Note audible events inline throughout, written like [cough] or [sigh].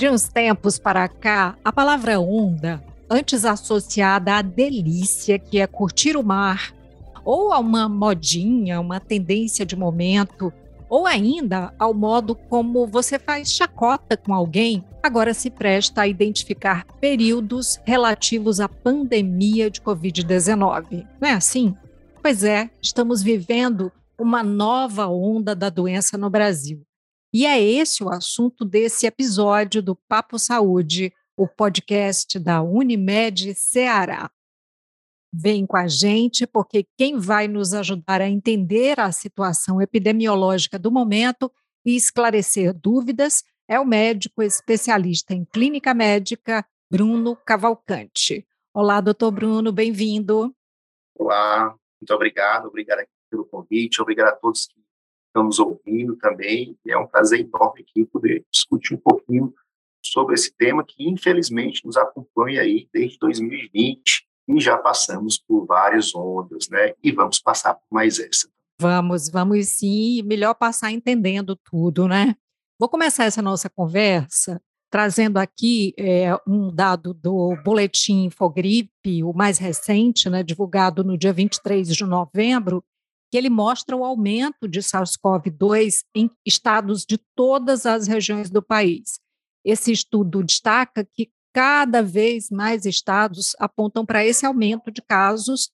De uns tempos para cá, a palavra onda, antes associada à delícia que é curtir o mar, ou a uma modinha, uma tendência de momento, ou ainda ao modo como você faz chacota com alguém, agora se presta a identificar períodos relativos à pandemia de Covid-19. Não é assim? Pois é, estamos vivendo uma nova onda da doença no Brasil. E é esse o assunto desse episódio do Papo Saúde, o podcast da Unimed Ceará. Vem com a gente, porque quem vai nos ajudar a entender a situação epidemiológica do momento e esclarecer dúvidas é o médico especialista em clínica médica, Bruno Cavalcante. Olá, doutor Bruno, bem-vindo. Olá, muito obrigado, obrigado pelo convite, obrigado a todos que nos ouvindo também. É um prazer enorme aqui poder discutir um pouquinho sobre esse tema que, infelizmente, nos acompanha aí desde 2020 e já passamos por várias ondas, né? E vamos passar por mais essa. Vamos, vamos sim, melhor passar entendendo tudo, né? Vou começar essa nossa conversa trazendo aqui é, um dado do Boletim Infogripe, o mais recente, né, divulgado no dia 23 de novembro, que ele mostra o aumento de SARS-CoV-2 em estados de todas as regiões do país. Esse estudo destaca que cada vez mais estados apontam para esse aumento de casos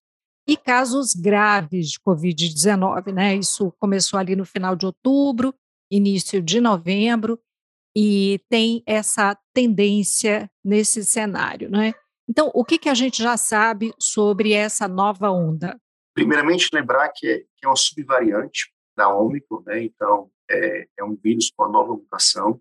e casos graves de Covid-19. Né? Isso começou ali no final de outubro, início de novembro, e tem essa tendência nesse cenário. Né? Então, o que, que a gente já sabe sobre essa nova onda? Primeiramente, lembrar que é, que é uma subvariante da Ômicron, né? então é, é, um vírus com a nova mutação.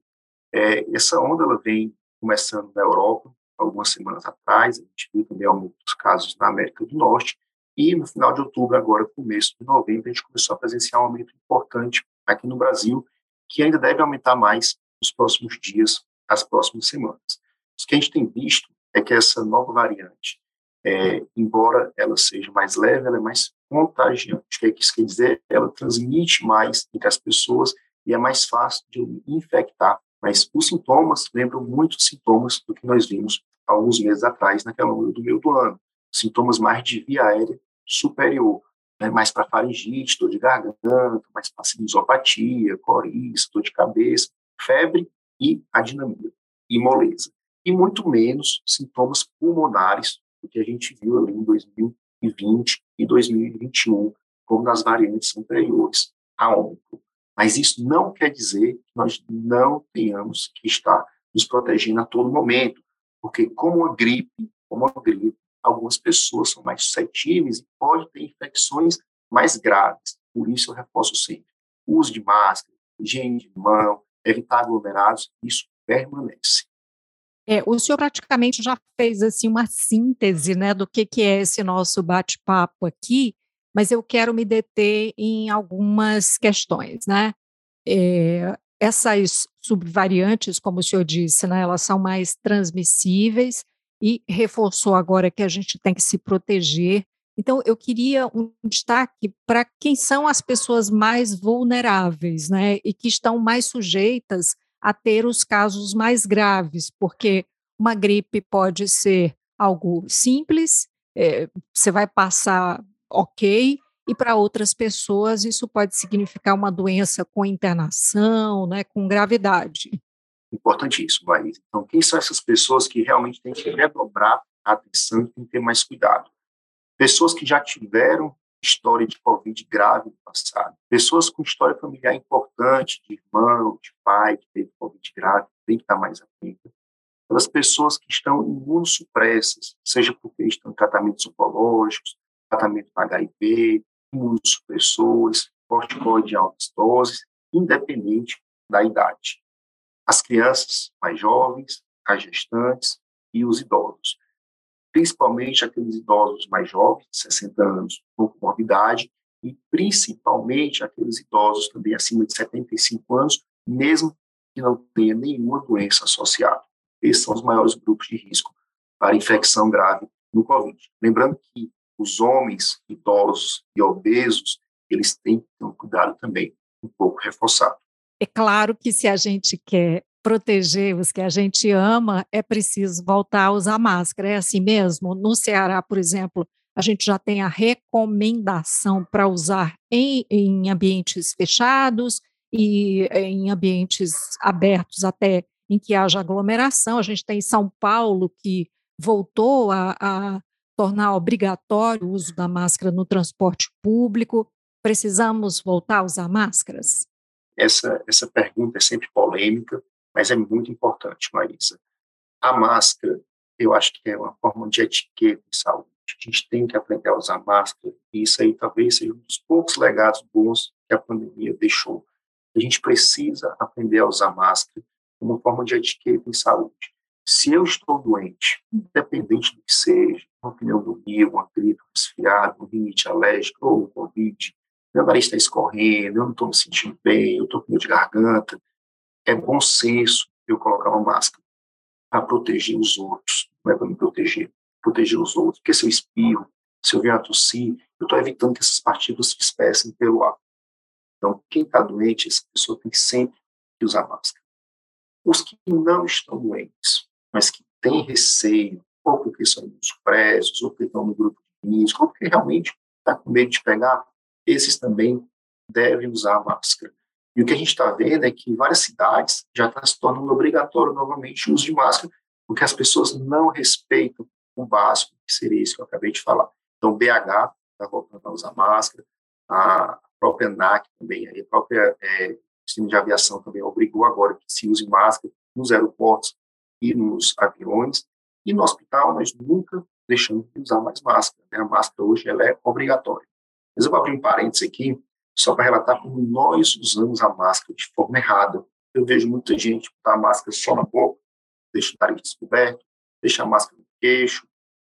É, essa onda ela vem começando na Europa, algumas semanas atrás, a gente viu também alguns casos na América do Norte, e no final de outubro, agora começo de novembro, a gente começou a presenciar um aumento importante aqui no Brasil, que ainda deve aumentar mais nos próximos dias, as próximas semanas. O que a gente tem visto é que essa nova variante, é, embora ela seja mais leve, ela é mais contagiante. O que isso quer dizer? Ela transmite mais entre as pessoas e é mais fácil de infectar. Mas os sintomas lembram muito sintomas do que nós vimos alguns meses atrás, naquela onda do meio do ano. Sintomas mais de via aérea superior, né? mais para faringite, dor de garganta, mais para sinusopatia, coriza, dor de cabeça, febre e adinamia e moleza. E muito menos sintomas pulmonares, que a gente viu ali em 2020 e 2021, como nas variantes anteriores à Ômicron. Mas isso não quer dizer que nós não tenhamos que estar nos protegendo a todo momento, porque como a gripe, como a gripe, algumas pessoas são mais suscetíveis e podem ter infecções mais graves. Por isso eu reforço sempre: uso de máscara, higiene de mão, evitar aglomerados, isso permanece. É, o senhor praticamente já fez assim uma síntese, né, do que, que é esse nosso bate-papo aqui, mas eu quero me deter em algumas questões, né? É, essas subvariantes, como o senhor disse, né, elas são mais transmissíveis e reforçou agora que a gente tem que se proteger. Então, eu queria um destaque para quem são as pessoas mais vulneráveis, né, e que estão mais sujeitas a ter os casos mais graves, porque uma gripe pode ser algo simples, é, você vai passar ok, e para outras pessoas isso pode significar uma doença com internação, né, com gravidade. Importantíssimo, Bahia. Então, quem são essas pessoas que realmente têm que redobrar a atenção e têm que ter mais cuidado? Pessoas que já tiveram história de Covid grave no passado. Pessoas com história familiar importante, de irmão, de pai, que teve Covid grave, tem que estar mais atento. Pelas pessoas que estão imunossupressas, seja porque estão em tratamentos oncológicos, tratamento para HIV, imunossupressores, corticoide em altas doses, independente da idade. As crianças mais jovens, as gestantes e os idosos principalmente aqueles idosos mais jovens, 60 anos, com comorbidade, e principalmente aqueles idosos também acima de 75 anos, mesmo que não tenha nenhuma doença associada. Esses são os maiores grupos de risco para infecção grave no COVID. Lembrando que os homens idosos e obesos, eles têm que ter um cuidado também um pouco reforçado. É claro que se a gente quer proteger os que a gente ama, é preciso voltar a usar máscara. É assim mesmo? No Ceará, por exemplo, a gente já tem a recomendação para usar em, em ambientes fechados e em ambientes abertos até em que haja aglomeração. A gente tem São Paulo que voltou a, a tornar obrigatório o uso da máscara no transporte público. Precisamos voltar a usar máscaras? Essa, essa pergunta é sempre polêmica, mas é muito importante, Marisa. A máscara, eu acho que é uma forma de etiqueta de saúde. A gente tem que aprender a usar máscara, e isso aí talvez seja um dos poucos legados bons que a pandemia deixou. A gente precisa aprender a usar máscara como forma de etiqueta em saúde. Se eu estou doente, independente do que seja, uma pneumonia, uma gripe, um resfriado, um rinite alérgico ou um Covid, meu nariz está escorrendo, eu não estou me sentindo bem, eu estou com dor de garganta, é bom senso eu colocar uma máscara para proteger os outros, não é para me proteger, proteger os outros, porque se eu espirro, se eu vier a tossir, eu estou evitando que essas partículas se espessem pelo ar. Então, quem está doente, essa pessoa tem sempre que usar máscara. Os que não estão doentes, mas que têm receio, ou porque são imunossupressos, ou porque estão no grupo de risco, ou porque realmente está com medo de pegar, esses também devem usar máscara. E o que a gente está vendo é que em várias cidades já está se tornando obrigatório novamente o uso de máscara, porque as pessoas não respeitam o básico, que seria isso que eu acabei de falar. Então, BH está voltando a usar máscara, a própria ANAC também, a própria é, sistema de aviação também obrigou agora que se use máscara nos aeroportos e nos aviões. E no hospital, nós nunca deixamos de usar mais máscara. Né? A máscara hoje ela é obrigatória. Mas eu vou abrir um parênteses aqui, só para relatar como nós usamos a máscara de forma errada. Eu vejo muita gente botar a máscara só na boca, deixa o nariz descoberto, deixa a máscara no queixo,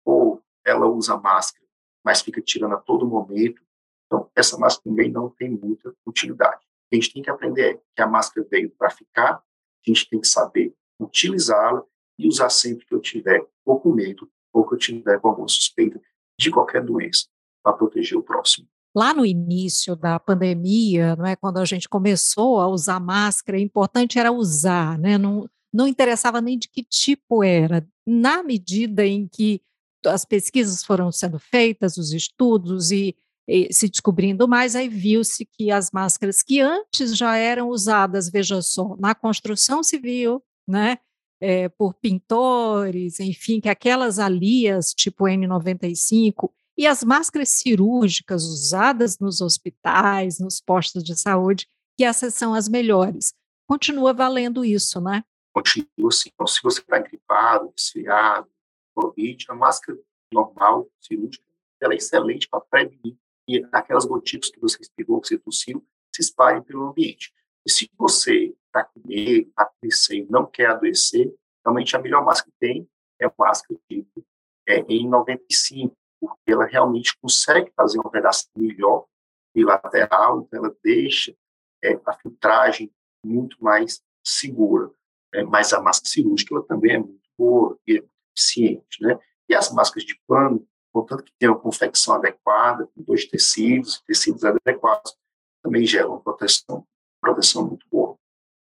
ou ela usa a máscara, mas fica tirando a todo momento. Então, essa máscara também não tem muita utilidade. A gente tem que aprender que a máscara veio para ficar, a gente tem que saber utilizá-la e usar sempre que eu tiver ou com medo ou que eu tiver alguma suspeita de qualquer doença para proteger o próximo. Lá no início da pandemia, não é, quando a gente começou a usar máscara, o importante era usar, né? não, não interessava nem de que tipo era. Na medida em que as pesquisas foram sendo feitas, os estudos e, e se descobrindo mais, aí viu-se que as máscaras que antes já eram usadas, veja só, na construção civil, né, é, por pintores, enfim, que aquelas alias tipo N95 e as máscaras cirúrgicas usadas nos hospitais, nos postos de saúde, que essas são as melhores. Continua valendo isso, né? Continua sim. Então, se você está gripado, resfriado, Covid, a máscara normal, cirúrgica, ela é excelente para prevenir que aquelas gotículas que você respirou, que você tossiu, se espalhem pelo ambiente. E se você está com medo, está com receio, não quer adoecer, realmente a melhor máscara que tem é a máscara tipo é, N95, porque ela realmente consegue fazer uma vedação melhor bilateral, então ela deixa é, a filtragem muito mais segura. É, mas a máscara cirúrgica ela também é muito boa e é eficiente, né? E as máscaras de pano, contanto que tenham uma confecção adequada, com dois tecidos, tecidos adequados, também geram uma proteção, proteção muito boa.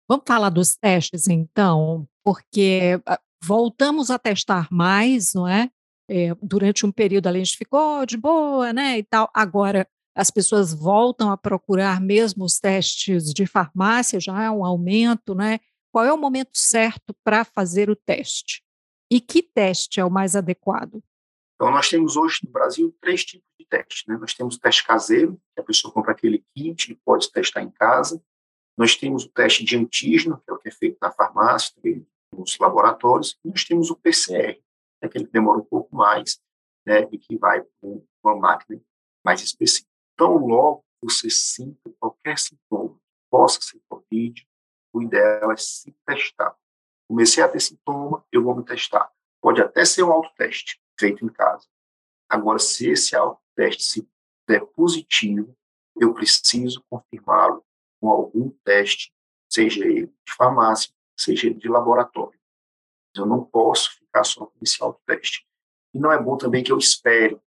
Vamos falar dos testes, então, porque ah, voltamos a testar mais, não é? É durante um período a gente ficou de boa, né, e tal. Agora as pessoas voltam a procurar mesmo os testes de farmácia, já é um aumento, né? Qual é o momento certo para fazer o teste? E que teste é o mais adequado? Então, nós temos hoje no Brasil três tipos de teste. Né? Nós temos o teste caseiro, que a pessoa compra aquele kit e pode testar em casa. Nós temos o teste de antígeno, que é o que é feito na farmácia, também nos laboratórios. E nós temos o PCR, é aquele que demora um pouco mais né, e que vai com uma máquina mais específica. Então, logo você sinta qualquer sintoma, possa ser Covid, o ideal é se testar. Comecei a ter sintoma, eu vou me testar. Pode até ser um autoteste feito em casa. Agora, se esse autoteste se der positivo, eu preciso confirmá-lo com algum teste, seja ele de farmácia, seja ele de laboratório. Eu não posso só com esse autoteste. E não é bom também que eu espere.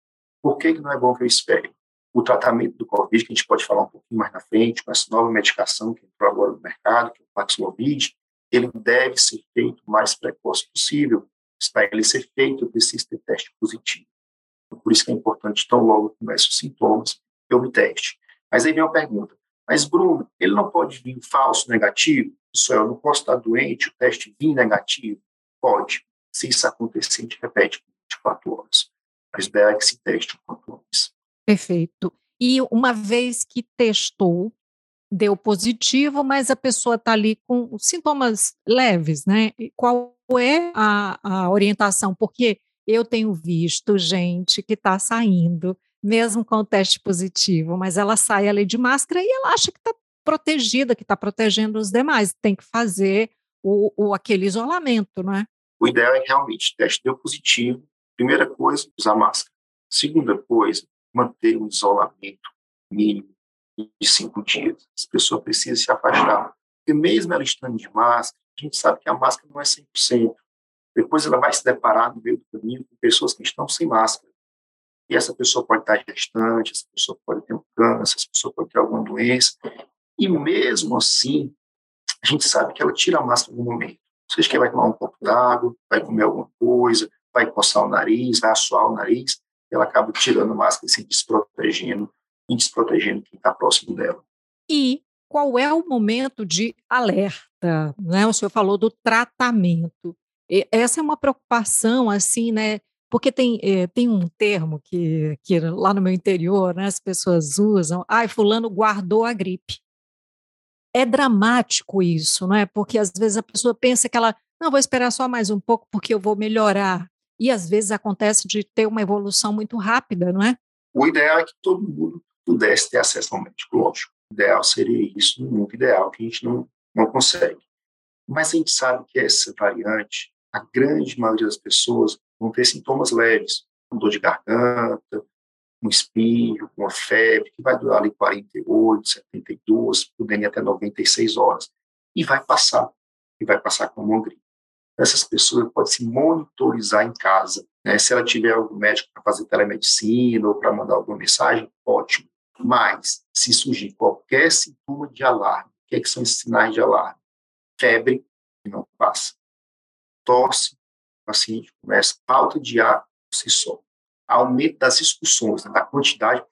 Por que, que não é bom que eu espere? O tratamento do Covid, que a gente pode falar um pouquinho mais na frente, com essa nova medicação que entrou agora no mercado, que é o Paxlovid, ele deve ser feito o mais precoce possível. Para ele ser feito, eu preciso ter teste positivo. Por isso que é importante, tão logo começam os sintomas, eu me teste. Mas aí vem uma pergunta, mas Bruno, ele não pode vir falso negativo? Isso é, eu não posso estar doente, o teste vir negativo? Pode. Se isso acontecer, a gente repete por 24 horas. Mas é que se teste o quanto antes. Perfeito. E uma vez que testou, deu positivo, mas a pessoa está ali com sintomas leves, né? Qual é a, a orientação? Porque eu tenho visto gente que está saindo, mesmo com o teste positivo, mas ela sai ali de máscara e ela acha que está protegida, que está protegendo os demais. Tem que fazer o, o, aquele isolamento, não é? O ideal é realmente, teste deu positivo, primeira coisa, usar máscara. Segunda coisa, manter um isolamento mínimo de cinco dias. As pessoas precisam se afastar. Porque mesmo ela estando de máscara, a gente sabe que a máscara não é 100%. Depois ela vai se deparar no meio do caminho com pessoas que estão sem máscara. E essa pessoa pode estar gestante, essa pessoa pode ter um câncer, essa pessoa pode ter alguma doença. E mesmo assim, a gente sabe que ela tira a máscara no momento. Seja que vai tomar um copo d'água, vai comer alguma coisa, vai coçar o nariz, vai assoar o nariz, ela acaba tirando máscara e se desprotegendo e desprotegendo quem está próximo dela. E qual é o momento de alerta? Né? O senhor falou do tratamento. E essa é uma preocupação, assim, né? Porque tem, eh, tem um termo que, que lá no meu interior né, as pessoas usam, ai, fulano guardou a gripe. É dramático isso, não é? Porque às vezes a pessoa pensa que ela, não, vou esperar só mais um pouco porque eu vou melhorar. E às vezes acontece de ter uma evolução muito rápida, não é? O ideal é que todo mundo pudesse ter acesso ao médico, lógico. O ideal seria isso, no mundo ideal, que a gente não, não consegue. Mas a gente sabe que essa variante, a grande maioria das pessoas vão ter sintomas leves, dor de garganta, um espinho, uma febre, que vai durar ali 48, 72, podendo até 96 horas, e vai passar, e vai passar como uma gripe. Essas pessoas podem se monitorizar em casa. Né? Se ela tiver algum médico para fazer telemedicina ou para mandar alguma mensagem, ótimo. Mas, se surgir qualquer sintoma de alarme, o que, é que são esses sinais de alarme? Febre, que não passa. Tosse, o paciente começa falta de ar por si. Aumento das expulsões, né, da quantidade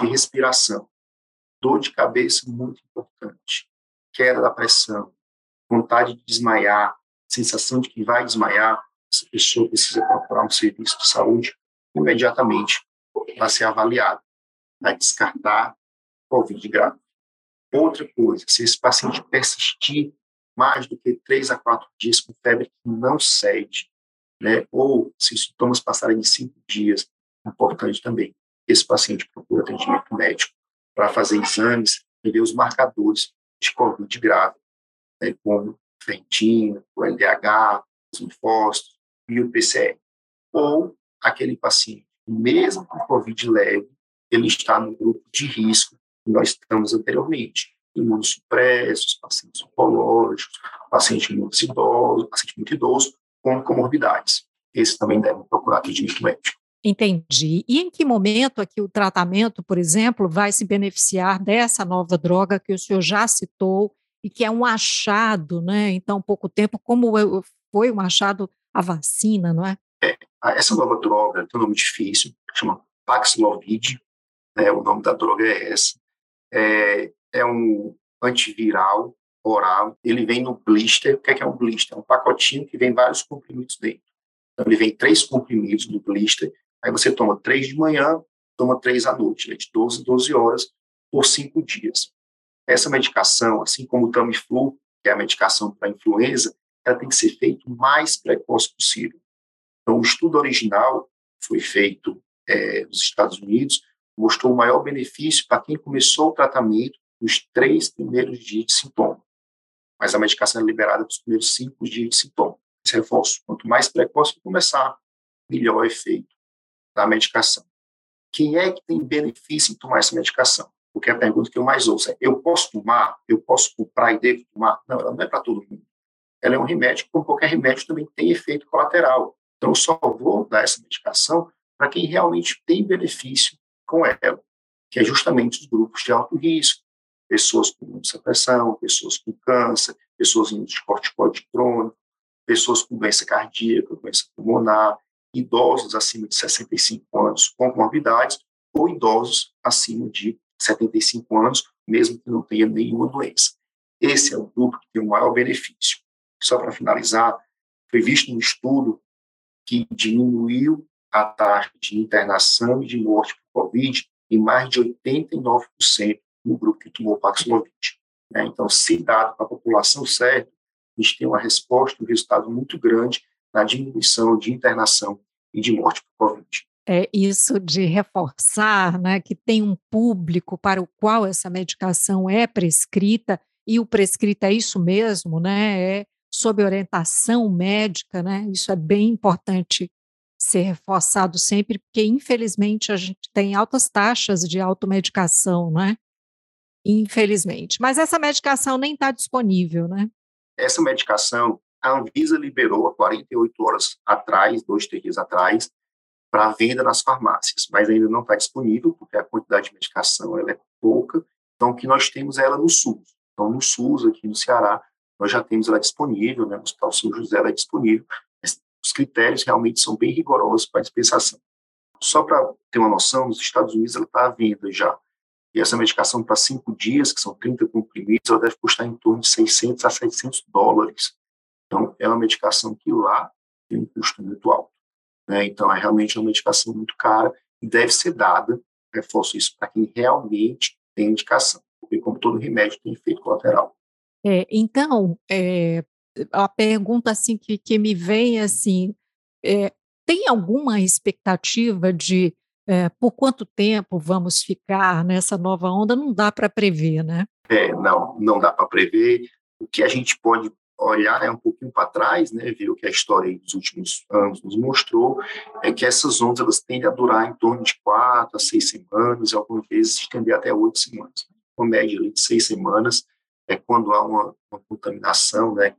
de respiração. Dor de cabeça, muito importante. Queda da pressão, vontade de desmaiar, sensação de que vai desmaiar, essa pessoa precisa procurar um serviço de saúde imediatamente para ser avaliado a descartar Covid grave. Outra coisa, se esse paciente persistir mais do que três a quatro dias com febre que não cede, né, ou se os sintomas passarem de cinco dias, importante também, esse paciente procura atendimento médico para fazer exames e ver os marcadores de Covid grave, né, como ferritina, o LDH, os linfócitos e o PCR. Ou aquele paciente, mesmo com Covid leve, ele está no grupo de risco que nós estamos anteriormente. Imunossupressos, pacientes oncológicos, pacientes muito idosos, paciente muito idoso com comorbidades. Esses também devem procurar atendimento médico. Entendi. E em que momento aqui o tratamento, por exemplo, vai se beneficiar dessa nova droga que o senhor já citou e que é um achado, né, em tão pouco tempo, como foi um achado a vacina, não é? É, essa nova droga tem um nome difícil, chama Paxlovid, né, o nome da droga é essa. É, é um antiviral oral, ele vem no blister. O que é, que é um blister? É um pacotinho que vem vários comprimidos dentro. Então, ele vem três comprimidos no blister, aí você toma três de manhã, toma três à noite, né, de 12 12 horas, por cinco dias. Essa medicação, assim como o Tamiflu, que é a medicação para influenza, ela tem que ser feita o mais precoce possível. Então, o estudo original foi feito é, nos Estados Unidos, mostrou o maior benefício para quem começou o tratamento nos três primeiros dias de sintoma. Mas a medicação é liberada nos primeiros cinco dias de sintoma. Esse reforço, quanto mais precoce começar, melhor o efeito da medicação. Quem é que tem benefício em tomar essa medicação? Porque a pergunta que eu mais ouço é: eu posso tomar? Eu posso comprar e devo tomar? Não, ela não é para todo mundo. Ela é um remédio, como qualquer remédio, também tem efeito colateral. Então, eu só vou dar essa medicação para quem realmente tem benefício com ela, que é justamente os grupos de alto risco, pessoas com muita pressão, pessoas com câncer, pessoas de corticoide crônico, pessoas com doença cardíaca, doença pulmonar, idosos acima de 65 anos com comorbidades ou idosos acima de 75 anos, mesmo que não tenha nenhuma doença. Esse é o grupo que tem o maior benefício. Só para finalizar, foi visto um estudo que diminuiu a taxa de internação e de morte por Covid em mais de 89% no grupo que tomou Paxlovid. Né? Então, se dado para a população certa, a gente tem uma resposta, um resultado muito grande na diminuição de internação e de morte por Covid. É isso de reforçar né, que tem um público para o qual essa medicação é prescrita, e o prescrito é isso mesmo, né, é sob orientação médica, né, isso é bem importante ser reforçado sempre, porque infelizmente a gente tem altas taxas de automedicação, né? Infelizmente. Mas essa medicação nem está disponível, né? Essa medicação, a Anvisa liberou há 48 horas atrás, dois, três dias atrás, para venda nas farmácias, mas ainda não está disponível, porque a quantidade de medicação ela é pouca. Então, o que nós temos é ela no SUS. Então, no SUS, aqui no Ceará, nós já temos ela disponível, né? no Hospital São José ela é disponível, os critérios realmente são bem rigorosos para dispensação. Só para ter uma noção, nos Estados Unidos ela está à venda já. E essa medicação para cinco dias, que são 30 comprimidos, ela deve custar em torno de 600 a 700 dólares. Então, é uma medicação que lá tem um custo muito alto. Né? Então, é realmente uma medicação muito cara e deve ser dada, reforço isso, para quem realmente tem indicação, porque como todo remédio tem efeito colateral. É, então, é, a pergunta assim que, que me vem assim, é, tem alguma expectativa de é, por quanto tempo vamos ficar nessa nova onda? Não dá para prever, né? É, não, não dá para prever. O que a gente pode olhar é um pouquinho para trás, né, ver o que a história dos últimos anos nos mostrou, é que essas ondas elas tendem a durar em torno de quatro a seis semanas, e algumas vezes estender até oito semanas. Uma média de seis semanas é quando há uma, uma contaminação, né,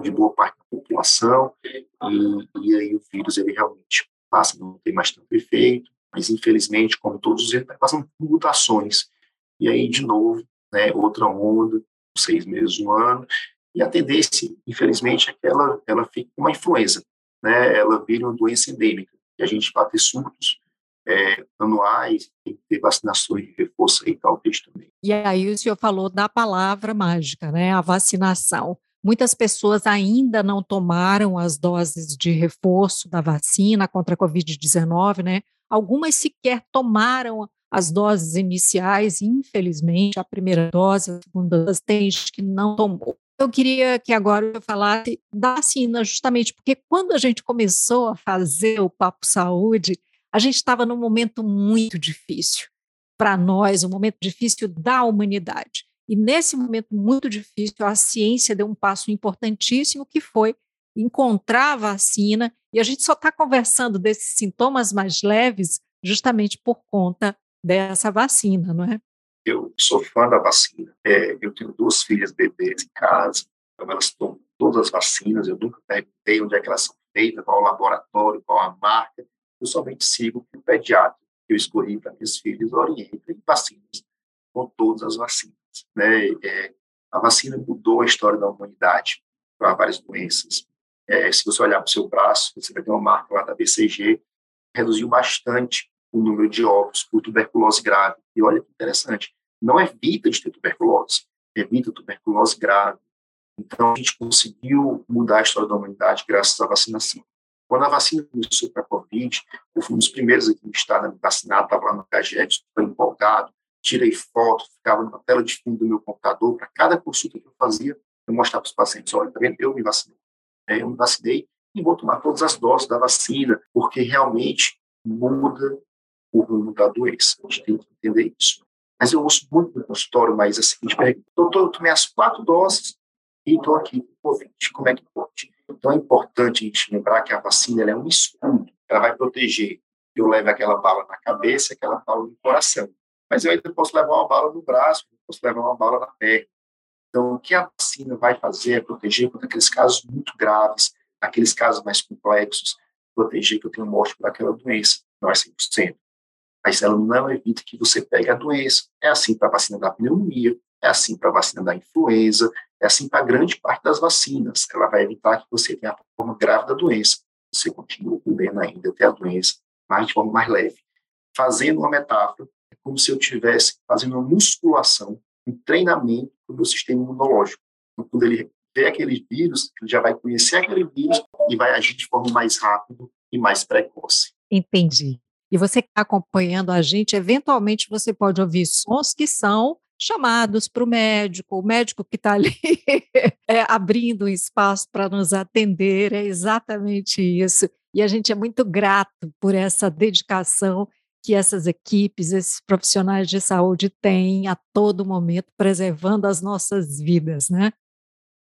de boa parte da população, e, e aí o vírus ele realmente passa, não tem mais tanto efeito, mas infelizmente, como todos os vírus, vai passando por mutações. E aí, de novo, né, outra onda, seis meses, um ano, e a tendência, infelizmente, é que ela, ela fique uma influenza, né, ela vira uma doença endêmica, e a gente vai ter surtos é, anuais, tem que ter vacinações de reforço aí, talvez também. E aí o senhor falou da palavra mágica, né, a vacinação. Muitas pessoas ainda não tomaram as doses de reforço da vacina contra a Covid-19, né? Algumas sequer tomaram as doses iniciais, infelizmente, a primeira dose, a segunda dose, tem gente que não tomou. Eu queria que agora eu falasse da vacina, justamente porque quando a gente começou a fazer o Papo Saúde, a gente estava num momento muito difícil para nós, um momento difícil da humanidade. E nesse momento muito difícil, a ciência deu um passo importantíssimo, que foi encontrar a vacina, e a gente só está conversando desses sintomas mais leves justamente por conta dessa vacina, não é? Eu sou fã da vacina. É, eu tenho duas filhas bebês em casa, então elas tomam todas as vacinas. Eu nunca perguntei onde é que elas são feitas, qual o laboratório, qual a marca. Eu somente sigo o pediatra que eu escolhi para minhas filhas orienta em vacinas, com todas as vacinas. Né? É, a vacina mudou a história da humanidade para várias doenças. É, se você olhar para o seu braço, você vai ter uma marca lá da BCG, reduziu bastante o número de óbitos por tuberculose grave. E olha que interessante, não evita de ter tuberculose, evita tuberculose grave. Então, a gente conseguiu mudar a história da humanidade graças à vacinação. Quando a vacina começou para a Covid, eu fui um dos primeiros aqui no estado a me vacinar, estava lá no CAGED, super empolgado, tirei foto, ficava na tela de fundo do meu computador, para cada consulta que eu fazia, eu mostrava para os pacientes, olha, tá? Eu me vacinei. É, eu me vacinei e vou tomar todas as doses da vacina, porque realmente muda o rumo da doença. A gente tem que entender isso. Mas eu ouço muito no consultório, mas assim, a gente pergunta, doutor, eu tomei as quatro doses e estou aqui com Covid, como é que pode? Então é importante a gente lembrar que a vacina é um escudo, ela vai proteger eu leve aquela bala na cabeça, aquela bala no coração mas eu ainda posso levar uma bala no braço, posso levar uma bala na perna. Então, o que a vacina vai fazer é proteger contra aqueles casos muito graves, aqueles casos mais complexos, proteger que eu tenho morte por aquela doença. Não é 100%. Mas ela não evita que você pegue a doença. É assim para a vacina da pneumonia, é assim para a vacina da influenza, É assim para grande parte das vacinas. Ela vai evitar que você tenha a forma grave da doença. Você continua podendo ainda ter a doença, mas de forma mais leve. Fazendo uma metáfora, é como se eu estivesse fazendo uma musculação, um treinamento do sistema imunológico. Então, quando ele vê aquele vírus, ele já vai conhecer aquele vírus e vai agir de forma mais rápida e mais precoce. Entendi. E você que está acompanhando a gente, eventualmente você pode ouvir sons que são chamados para o médico, o médico que está ali [laughs] é, abrindo um espaço para nos atender, é exatamente isso. E a gente é muito grato por essa dedicação que essas equipes, esses profissionais de saúde têm a todo momento, preservando as nossas vidas, né?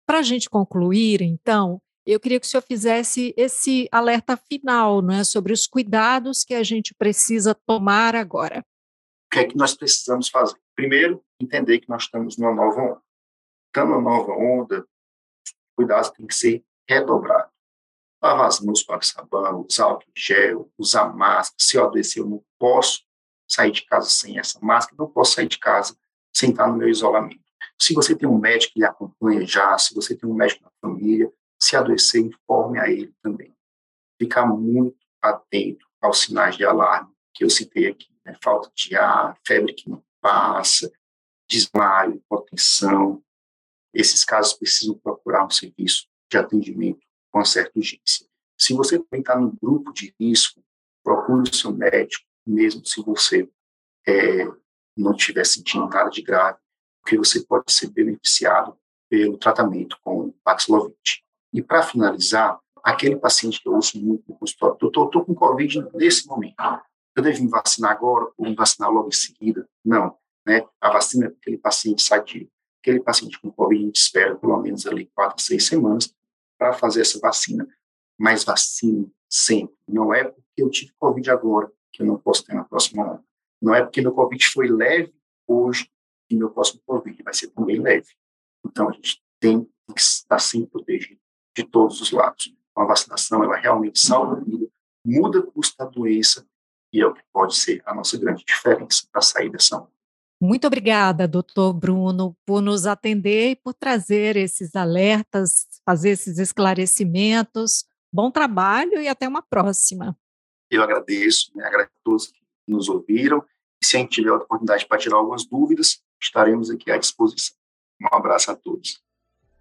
Para a gente concluir, então, eu queria que o senhor fizesse esse alerta final, não é, sobre os cuidados que a gente precisa tomar agora. O que é que nós precisamos fazer? Primeiro, entender que nós estamos numa nova onda. Estando numa nova onda, cuidados têm que ser redobrados. Lavar as mãos com sabão, usar álcool gel, usar máscara. Se eu adoecer, eu não posso sair de casa sem essa máscara, não posso sair de casa sem estar no meu isolamento. Se você tem um médico que lhe acompanha já, se você tem um médico na família, se adoecer, informe a ele também. Ficar muito atento aos sinais de alarme que eu citei aqui. Né? Falta de ar, febre que não passa, desmaio, hipotensão. Esses casos precisam procurar um serviço de atendimento com certa urgência. Se você também está no grupo de risco, procure o seu médico, mesmo se você é, não estiver sentindo nada de grave, porque você pode ser beneficiado pelo tratamento com Paxlovid. E para finalizar, aquele paciente que eu ouço muito no consultório, doutor, estou com Covid nesse momento, eu devo me vacinar agora ou me vacinar logo em seguida? Não, né? A vacina é aquele paciente sadio. Aquele paciente com Covid, a gente espera pelo menos ali quatro, seis semanas para fazer essa vacina. Mas vacina sempre. Não é porque eu tive Covid agora que eu não posso ter na próxima onda. Não é porque meu Covid foi leve hoje que meu próximo Covid vai ser também leve. Então, a gente tem que estar sempre protegido de todos os lados. A vacinação, ela realmente salva a vida, muda o custo da doença e é o que pode ser a nossa grande diferença para sair dessa onda. Muito obrigada, doutor Bruno, por nos atender e por trazer esses alertas, fazer esses esclarecimentos. Bom trabalho e até uma próxima. Eu agradeço, né, agradeço a todos que nos ouviram. E se a gente tiver a oportunidade para tirar algumas dúvidas, estaremos aqui à disposição. Um abraço a todos.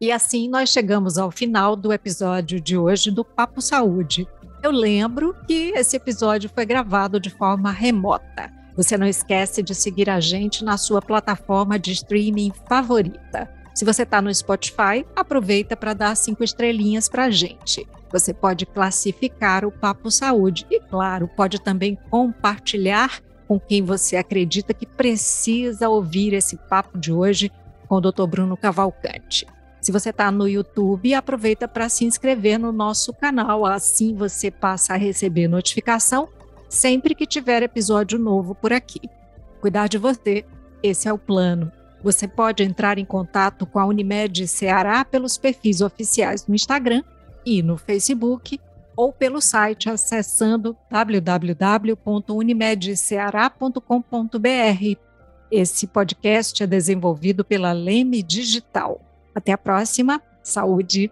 E assim nós chegamos ao final do episódio de hoje do Papo Saúde. Eu lembro que esse episódio foi gravado de forma remota. Você não esquece de seguir a gente na sua plataforma de streaming favorita. Se você está no Spotify, aproveita para dar cinco estrelinhas para a gente. Você pode classificar o Papo Saúde e, claro, pode também compartilhar com quem você acredita que precisa ouvir esse papo de hoje com o Dr. Bruno Cavalcante. Se você está no YouTube, aproveita para se inscrever no nosso canal, assim você passa a receber notificação sempre que tiver episódio novo por aqui. Cuidar de você, esse é o plano. Você pode entrar em contato com a Unimed Ceará pelos perfis oficiais no Instagram e no Facebook ou pelo site acessando www.unimedceará.com.br. Esse podcast é desenvolvido pela Leme Digital. Até a próxima. Saúde!